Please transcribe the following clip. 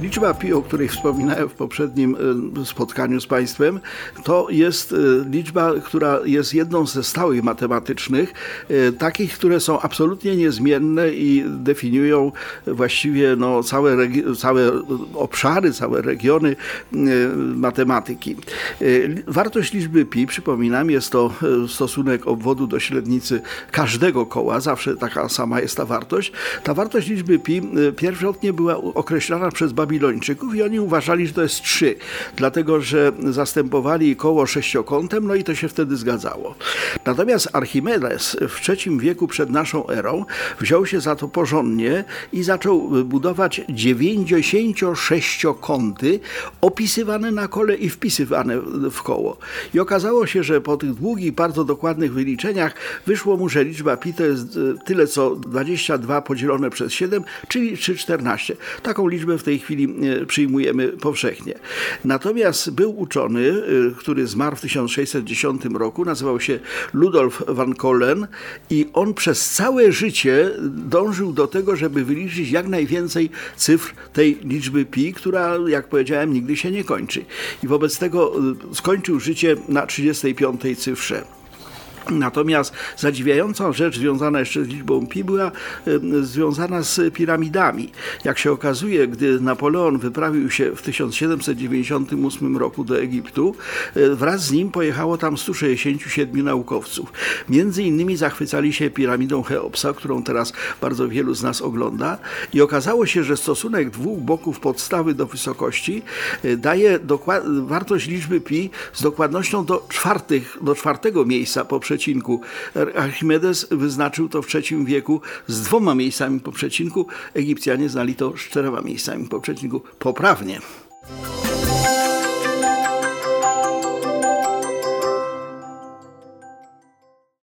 Liczba pi, o której wspominałem w poprzednim y, spotkaniu z Państwem, to jest y, liczba, która jest jedną ze stałych matematycznych, y, takich, które są absolutnie niezmienne i definiują właściwie no, całe, całe obszary, całe regiony matematyki. Wartość liczby pi, przypominam, jest to stosunek obwodu do średnicy każdego koła, zawsze taka sama jest ta wartość. Ta wartość liczby pi pierwotnie była określana przez Babilończyków i oni uważali, że to jest trzy, dlatego że zastępowali koło sześciokątem, no i to się wtedy zgadzało. Natomiast Archimedes w III wieku przed naszą erą wziął się za to porządnie i zaczął budować 96-kąty opisywane na kole i wpisywane w koło. I okazało się, że po tych długich, bardzo dokładnych wyliczeniach wyszło mu, że liczba pi to jest e, tyle co 22 podzielone przez 7, czyli 314. Taką liczbę w tej chwili E, przyjmujemy powszechnie. Natomiast był uczony, e, który zmarł w 1610 roku, nazywał się Ludolf van Kollen i on przez całe życie dążył do tego, żeby wyliczyć jak najwięcej cyfr tej liczby pi, która, jak powiedziałem, nigdy się nie kończy. I wobec tego e, skończył życie na 35 cyfrze. Natomiast zadziwiająca rzecz związana jeszcze z liczbą pi była związana z piramidami. Jak się okazuje, gdy Napoleon wyprawił się w 1798 roku do Egiptu, e, wraz z nim pojechało tam 167 naukowców. Między innymi zachwycali się piramidą Cheopsa, którą teraz bardzo wielu z nas ogląda i okazało się, że stosunek dwóch boków podstawy do wysokości e, daje wartość liczby pi z dokładnością do, czwartych, do czwartego miejsca poprzez przecinku. Archimedes wyznaczył to w III wieku z dwoma miejscami po przecinku. Egipcjanie znali to z czterema miejscami po przecinku poprawnie.